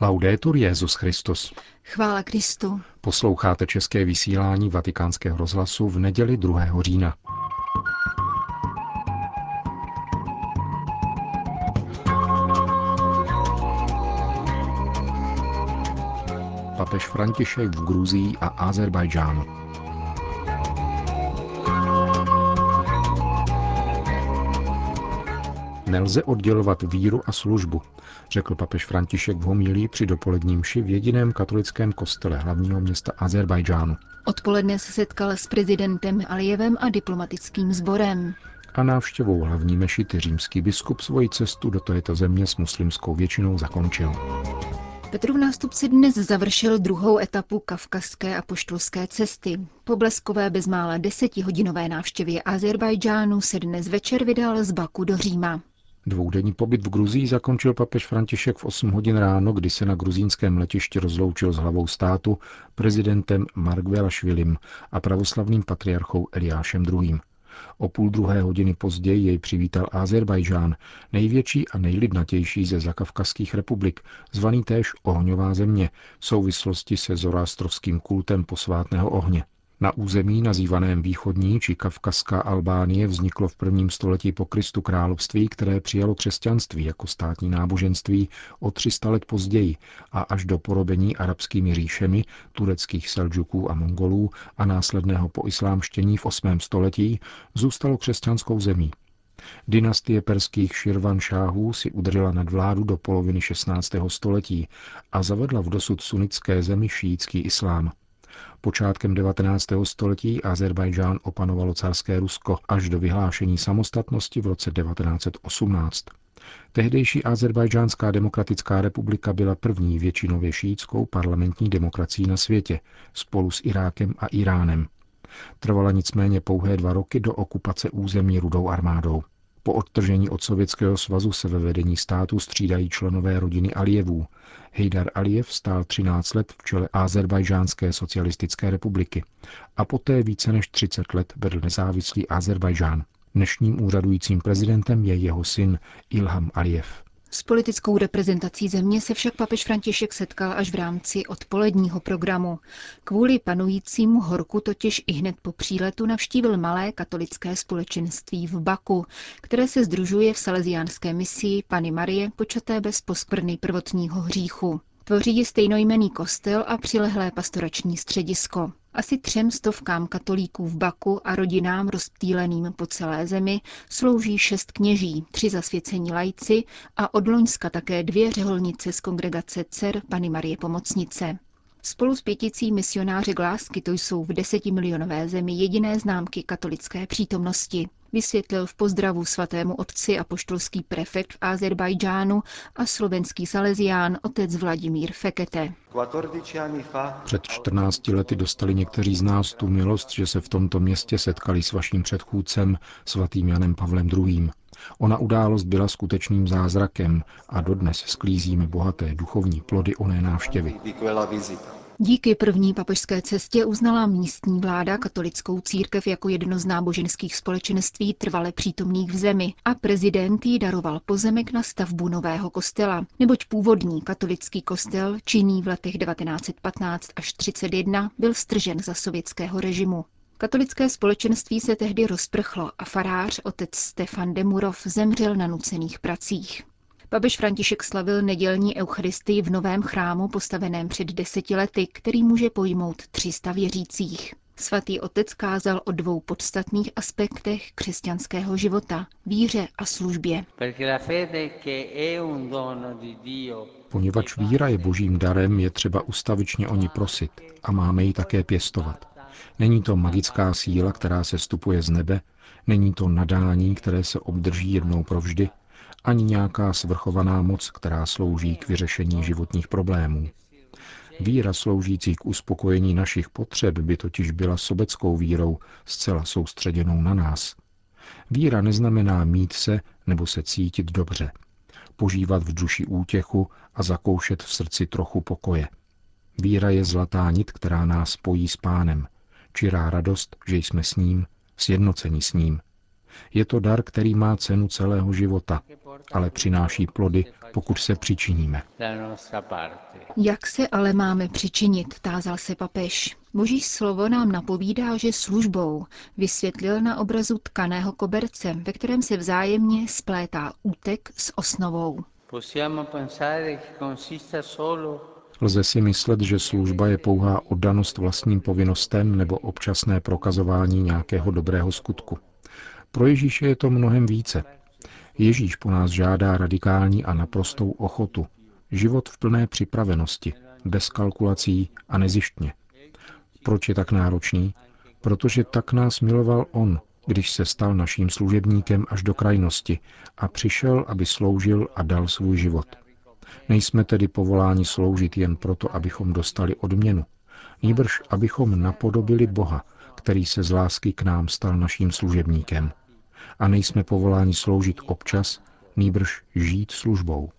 Laudetur Jezus Christus. Chvála Kristu. Posloucháte české vysílání Vatikánského rozhlasu v neděli 2. října. Papež František v Gruzii a Azerbajdžánu. Nelze oddělovat víru a službu, řekl papež František v homilí při dopoledním ši v jediném katolickém kostele hlavního města Azerbajdžánu. Odpoledne se setkal s prezidentem Alijevem a diplomatickým sborem. A návštěvou hlavní mešity římský biskup svoji cestu do této země s muslimskou většinou zakončil. Petrův nástupce dnes završil druhou etapu kavkazské a poštolské cesty. Po bleskové bezmála desetihodinové návštěvě Azerbajdžánu se dnes večer vydal z Baku do Říma. Dvoudenní pobyt v Gruzii zakončil papež František v 8 hodin ráno, kdy se na gruzínském letišti rozloučil s hlavou státu, prezidentem Margvelašvilim a pravoslavným patriarchou Eliášem II. O půl druhé hodiny později jej přivítal Azerbajdžán, největší a nejlidnatější ze zakavkazských republik, zvaný též Ohňová země, v souvislosti se zorástrovským kultem posvátného ohně. Na území nazývaném východní či kavkazská Albánie vzniklo v prvním století po Kristu království, které přijalo křesťanství jako státní náboženství o 300 let později a až do porobení arabskými říšemi, tureckých Seldžuků a Mongolů a následného poislámštění v 8. století zůstalo křesťanskou zemí. Dynastie perských Širvan šáhů si udržela nadvládu do poloviny 16. století a zavedla v dosud sunnické zemi šíjický islám. Počátkem 19. století Azerbajdžán opanovalo carské Rusko až do vyhlášení samostatnosti v roce 1918. Tehdejší Azerbajdžánská demokratická republika byla první většinově šíjickou parlamentní demokracií na světě, spolu s Irákem a Iránem. Trvala nicméně pouhé dva roky do okupace území rudou armádou. Po odtržení od Sovětského svazu se ve vedení státu střídají členové rodiny Alijevů. Hejdar Alijev stál 13 let v čele Azerbajžánské socialistické republiky a poté více než 30 let vedl nezávislý Azerbajžán. Dnešním úřadujícím prezidentem je jeho syn Ilham Alijev. S politickou reprezentací země se však papež František setkal až v rámci odpoledního programu. Kvůli panujícímu horku totiž i hned po příletu navštívil malé katolické společenství v Baku, které se združuje v salesiánské misii Pany Marie počaté bez poskvrny prvotního hříchu. Tvoří stejnojmený kostel a přilehlé pastorační středisko. Asi třem stovkám katolíků v Baku a rodinám rozptýleným po celé zemi slouží šest kněží, tři zasvěcení lajci a od Loňska také dvě řeholnice z kongregace dcer Pany Marie Pomocnice. Spolu s pěticí misionáři Glásky to jsou v desetimilionové zemi jediné známky katolické přítomnosti vysvětlil v pozdravu svatému otci a poštolský prefekt v Azerbajdžánu a slovenský salezián otec Vladimír Fekete. Před 14 lety dostali někteří z nás tu milost, že se v tomto městě setkali s vaším předchůdcem, svatým Janem Pavlem II. Ona událost byla skutečným zázrakem a dodnes sklízíme bohaté duchovní plody oné návštěvy. Díky první papežské cestě uznala místní vláda katolickou církev jako jedno z náboženských společenství trvale přítomných v zemi a prezident jí daroval pozemek na stavbu nového kostela, neboť původní katolický kostel, činný v letech 1915 až 31, byl stržen za sovětského režimu. Katolické společenství se tehdy rozprchlo a farář otec Stefan Demurov zemřel na nucených pracích. Papež František slavil nedělní eucharistii v novém chrámu postaveném před deseti lety, který může pojmout 300 věřících. Svatý otec kázal o dvou podstatných aspektech křesťanského života – víře a službě. Poněvadž víra je božím darem, je třeba ustavičně o ní prosit a máme ji také pěstovat. Není to magická síla, která se stupuje z nebe, není to nadání, které se obdrží jednou provždy, ani nějaká svrchovaná moc, která slouží k vyřešení životních problémů. Víra sloužící k uspokojení našich potřeb by totiž byla sobeckou vírou, zcela soustředěnou na nás. Víra neznamená mít se nebo se cítit dobře, požívat v duši útěchu a zakoušet v srdci trochu pokoje. Víra je zlatá nit, která nás spojí s pánem, čirá radost, že jsme s ním, sjednocení s ním. Je to dar, který má cenu celého života, ale přináší plody pokud se přičiníme. Jak se ale máme přičinit, tázal se papež. Boží slovo nám napovídá, že službou vysvětlil na obrazu tkaného koberce, ve kterém se vzájemně splétá útek s osnovou. Lze si myslet, že služba je pouhá oddanost vlastním povinnostem nebo občasné prokazování nějakého dobrého skutku. Pro Ježíše je to mnohem více. Ježíš po nás žádá radikální a naprostou ochotu, život v plné připravenosti, bez kalkulací a nezištně. Proč je tak náročný? Protože tak nás miloval On, když se stal naším služebníkem až do krajnosti a přišel, aby sloužil a dal svůj život. Nejsme tedy povoláni sloužit jen proto, abychom dostali odměnu, nýbrž abychom napodobili Boha, který se z lásky k nám stal naším služebníkem. A nejsme povoláni sloužit občas, nýbrž žít službou.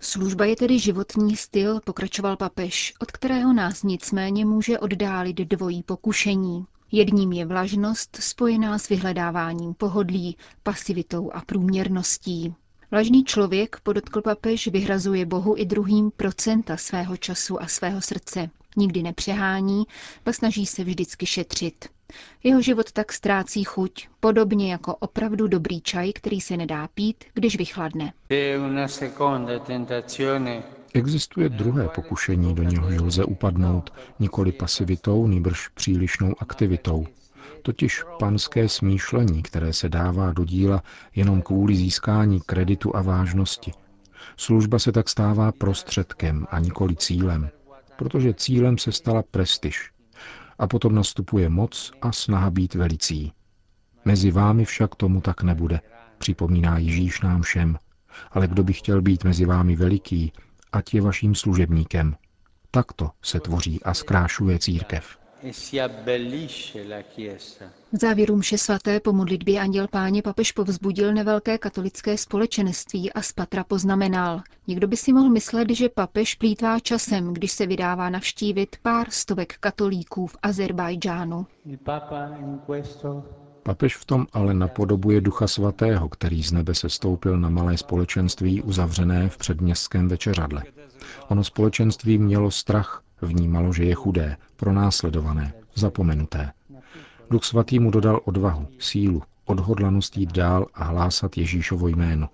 Služba je tedy životní styl, pokračoval papež, od kterého nás nicméně může oddálit dvojí pokušení. Jedním je vlažnost spojená s vyhledáváním pohodlí, pasivitou a průměrností. Vlažný člověk, podotkl papež, vyhrazuje Bohu i druhým procenta svého času a svého srdce. Nikdy nepřehání, a snaží se vždycky šetřit. Jeho život tak ztrácí chuť, podobně jako opravdu dobrý čaj, který se nedá pít, když vychladne. Existuje druhé pokušení, do něhož lze upadnout, nikoli pasivitou, nýbrž přílišnou aktivitou. Totiž panské smýšlení, které se dává do díla jenom kvůli získání kreditu a vážnosti. Služba se tak stává prostředkem a nikoli cílem, protože cílem se stala prestiž. A potom nastupuje moc a snaha být velicí. Mezi vámi však tomu tak nebude, připomíná Ježíš nám všem. Ale kdo by chtěl být mezi vámi veliký, ať je vaším služebníkem. Takto se tvoří a zkrášuje církev. V závěru mše svaté po modlitbě Anděl Páně papež povzbudil nevelké katolické společenství a z patra poznamenal. Někdo by si mohl myslet, že papež plítvá časem, když se vydává navštívit pár stovek katolíků v Azerbajdžánu. Papež v tom ale napodobuje Ducha Svatého, který z nebe se stoupil na malé společenství uzavřené v předměstském večeřadle. Ono společenství mělo strach, vnímalo, že je chudé, pronásledované, zapomenuté. Duch Svatý mu dodal odvahu, sílu, odhodlanost jít dál a hlásat Ježíšovo jméno.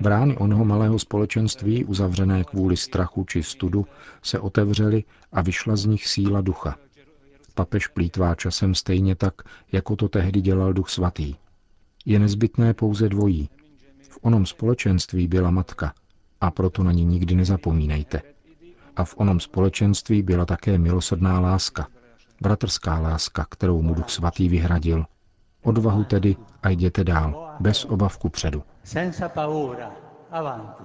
Brány onoho malého společenství, uzavřené kvůli strachu či studu, se otevřely a vyšla z nich síla ducha, Papež plítvá časem stejně tak, jako to tehdy dělal Duch Svatý. Je nezbytné pouze dvojí. V onom společenství byla matka a proto na ní nikdy nezapomínejte. A v onom společenství byla také milosrdná láska, bratrská láska, kterou mu Duch Svatý vyhradil. Odvahu tedy a jděte dál, bez obav ku předu. Senza paura, avanti.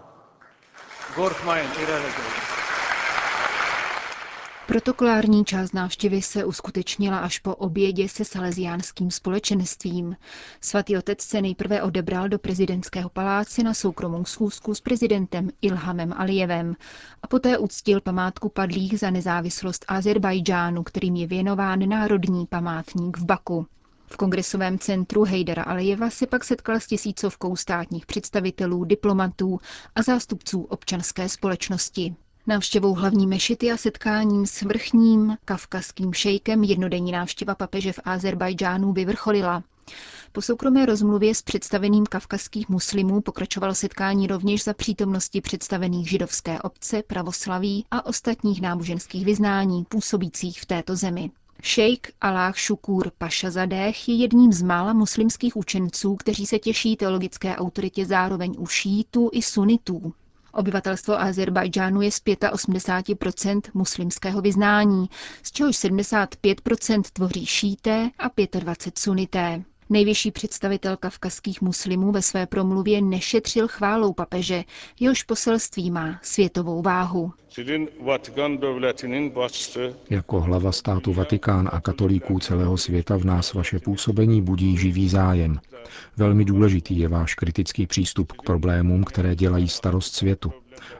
Protokolární část návštěvy se uskutečnila až po obědě se salesiánským společenstvím. Svatý otec se nejprve odebral do prezidentského paláce na soukromou schůzku s prezidentem Ilhamem Alijevem a poté uctil památku padlých za nezávislost Azerbajdžánu, kterým je věnován Národní památník v Baku. V kongresovém centru Hejdara Alijeva se pak setkal s tisícovkou státních představitelů, diplomatů a zástupců občanské společnosti. Návštěvou hlavní mešity a setkáním s vrchním kavkazským šejkem jednodenní návštěva papeže v Azerbajdžánu vyvrcholila. Po soukromé rozmluvě s představeným kavkazských muslimů pokračovalo setkání rovněž za přítomnosti představených židovské obce, pravoslaví a ostatních náboženských vyznání působících v této zemi. Šejk Aláh Šukur Pašazadeh je jedním z mála muslimských učenců, kteří se těší teologické autoritě zároveň u šítů i sunitů. Obyvatelstvo Azerbajdžánu je z 85% muslimského vyznání, z čehož 75% tvoří šíté a 25 sunité. Nejvyšší představitel kavkazských muslimů ve své promluvě nešetřil chválou papeže, jehož poselství má světovou váhu. Jako hlava státu Vatikán a katolíků celého světa v nás vaše působení budí živý zájem. Velmi důležitý je váš kritický přístup k problémům, které dělají starost světu.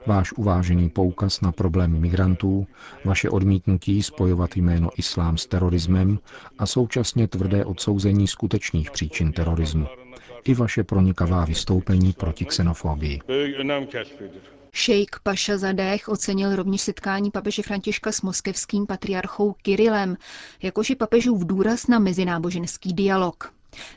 Váš uvážený poukaz na problémy migrantů, vaše odmítnutí spojovat jméno islám s terorismem a současně tvrdé odsouzení skutečných příčin terorismu. i vaše pronikavá vystoupení proti xenofobii. Šejk Paša Zadech ocenil rovněž setkání papeže Františka s moskevským patriarchou Kirilem, jakož i papežův důraz na mezináboženský dialog.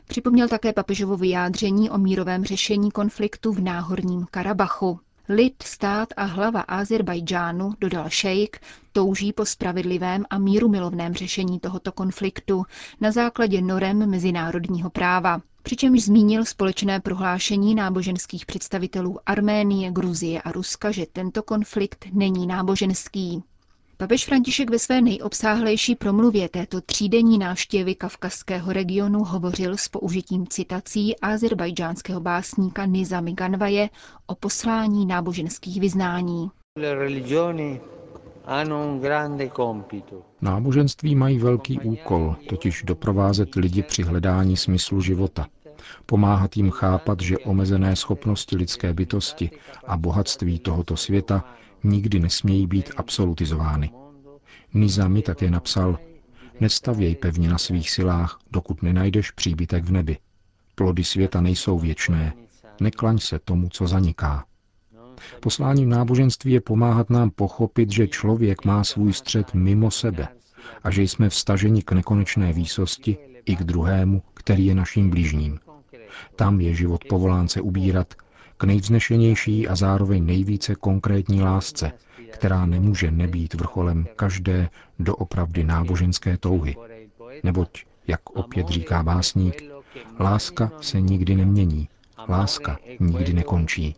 Připomněl také papežovo vyjádření o mírovém řešení konfliktu v náhorním Karabachu. Lid, stát a hlava Azerbajdžánu, dodal šejk, touží po spravedlivém a mírumilovném řešení tohoto konfliktu na základě norem mezinárodního práva. Přičemž zmínil společné prohlášení náboženských představitelů Arménie, Gruzie a Ruska, že tento konflikt není náboženský. Papež František ve své nejobsáhlejší promluvě této třídenní návštěvy kavkazského regionu hovořil s použitím citací azerbajdžánského básníka Nizami Ganvaje o poslání náboženských vyznání. Náboženství mají velký úkol, totiž doprovázet lidi při hledání smyslu života. Pomáhat jim chápat, že omezené schopnosti lidské bytosti a bohatství tohoto světa nikdy nesmějí být absolutizovány. Nizami také napsal, nestavěj pevně na svých silách, dokud nenajdeš příbytek v nebi. Plody světa nejsou věčné, neklaň se tomu, co zaniká. Posláním náboženství je pomáhat nám pochopit, že člověk má svůj střed mimo sebe a že jsme vstaženi k nekonečné výsosti i k druhému, který je naším blížním. Tam je život povolán se ubírat k nejvznešenější a zároveň nejvíce konkrétní lásce, která nemůže nebýt vrcholem každé doopravdy náboženské touhy. Neboť, jak opět říká básník, láska se nikdy nemění, láska nikdy nekončí.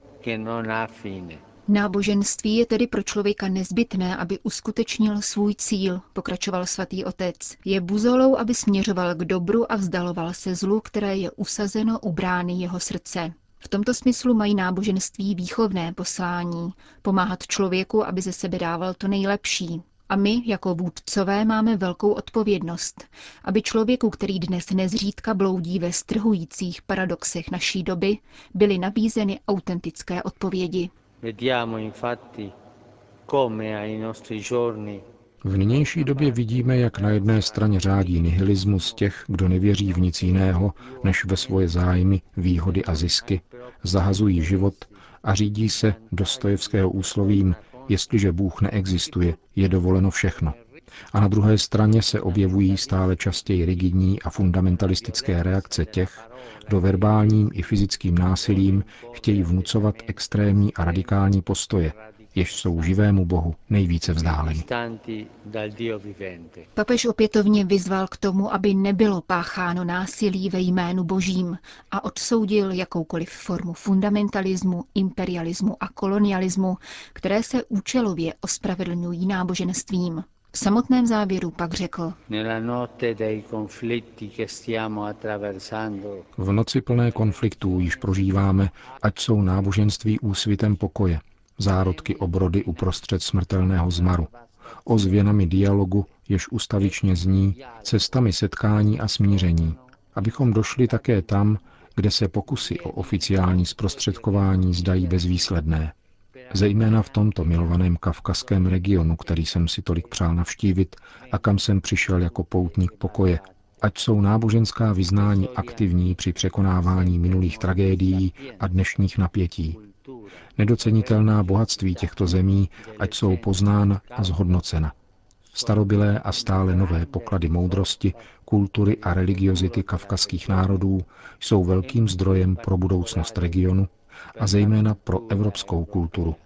Náboženství je tedy pro člověka nezbytné, aby uskutečnil svůj cíl, pokračoval svatý otec. Je buzolou, aby směřoval k dobru a vzdaloval se zlu, které je usazeno u brány jeho srdce. V tomto smyslu mají náboženství výchovné poslání, pomáhat člověku, aby ze sebe dával to nejlepší. A my, jako vůdcové, máme velkou odpovědnost, aby člověku, který dnes nezřídka bloudí ve strhujících paradoxech naší doby, byly nabízeny autentické odpovědi. V nynější době vidíme, jak na jedné straně řádí nihilismus těch, kdo nevěří v nic jiného, než ve svoje zájmy, výhody a zisky, zahazují život a řídí se Dostojevského úslovím, jestliže Bůh neexistuje, je dovoleno všechno. A na druhé straně se objevují stále častěji rigidní a fundamentalistické reakce těch, kdo verbálním i fyzickým násilím chtějí vnucovat extrémní a radikální postoje, jež jsou živému Bohu nejvíce vzdáleni. Papež opětovně vyzval k tomu, aby nebylo pácháno násilí ve jménu božím a odsoudil jakoukoliv formu fundamentalismu, imperialismu a kolonialismu, které se účelově ospravedlňují náboženstvím. V samotném závěru pak řekl, V noci plné konfliktů již prožíváme, ať jsou náboženství úsvitem pokoje, zárodky obrody uprostřed smrtelného zmaru, ozvěnami dialogu, jež ustavičně zní, cestami setkání a smíření, abychom došli také tam, kde se pokusy o oficiální zprostředkování zdají bezvýsledné. Zejména v tomto milovaném kavkazském regionu, který jsem si tolik přál navštívit a kam jsem přišel jako poutník pokoje, ať jsou náboženská vyznání aktivní při překonávání minulých tragédií a dnešních napětí. Nedocenitelná bohatství těchto zemí, ať jsou poznána a zhodnocena. Starobilé a stále nové poklady moudrosti, kultury a religiozity kavkazských národů jsou velkým zdrojem pro budoucnost regionu a zejména pro evropskou kulturu,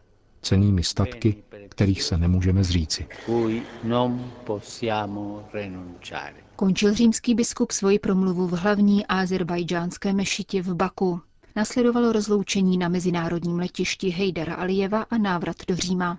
cenými statky, kterých se nemůžeme zříci. Končil římský biskup svoji promluvu v hlavní azerbajdžánské mešitě v Baku. Nasledovalo rozloučení na mezinárodním letišti Hejdara Alijeva a návrat do Říma.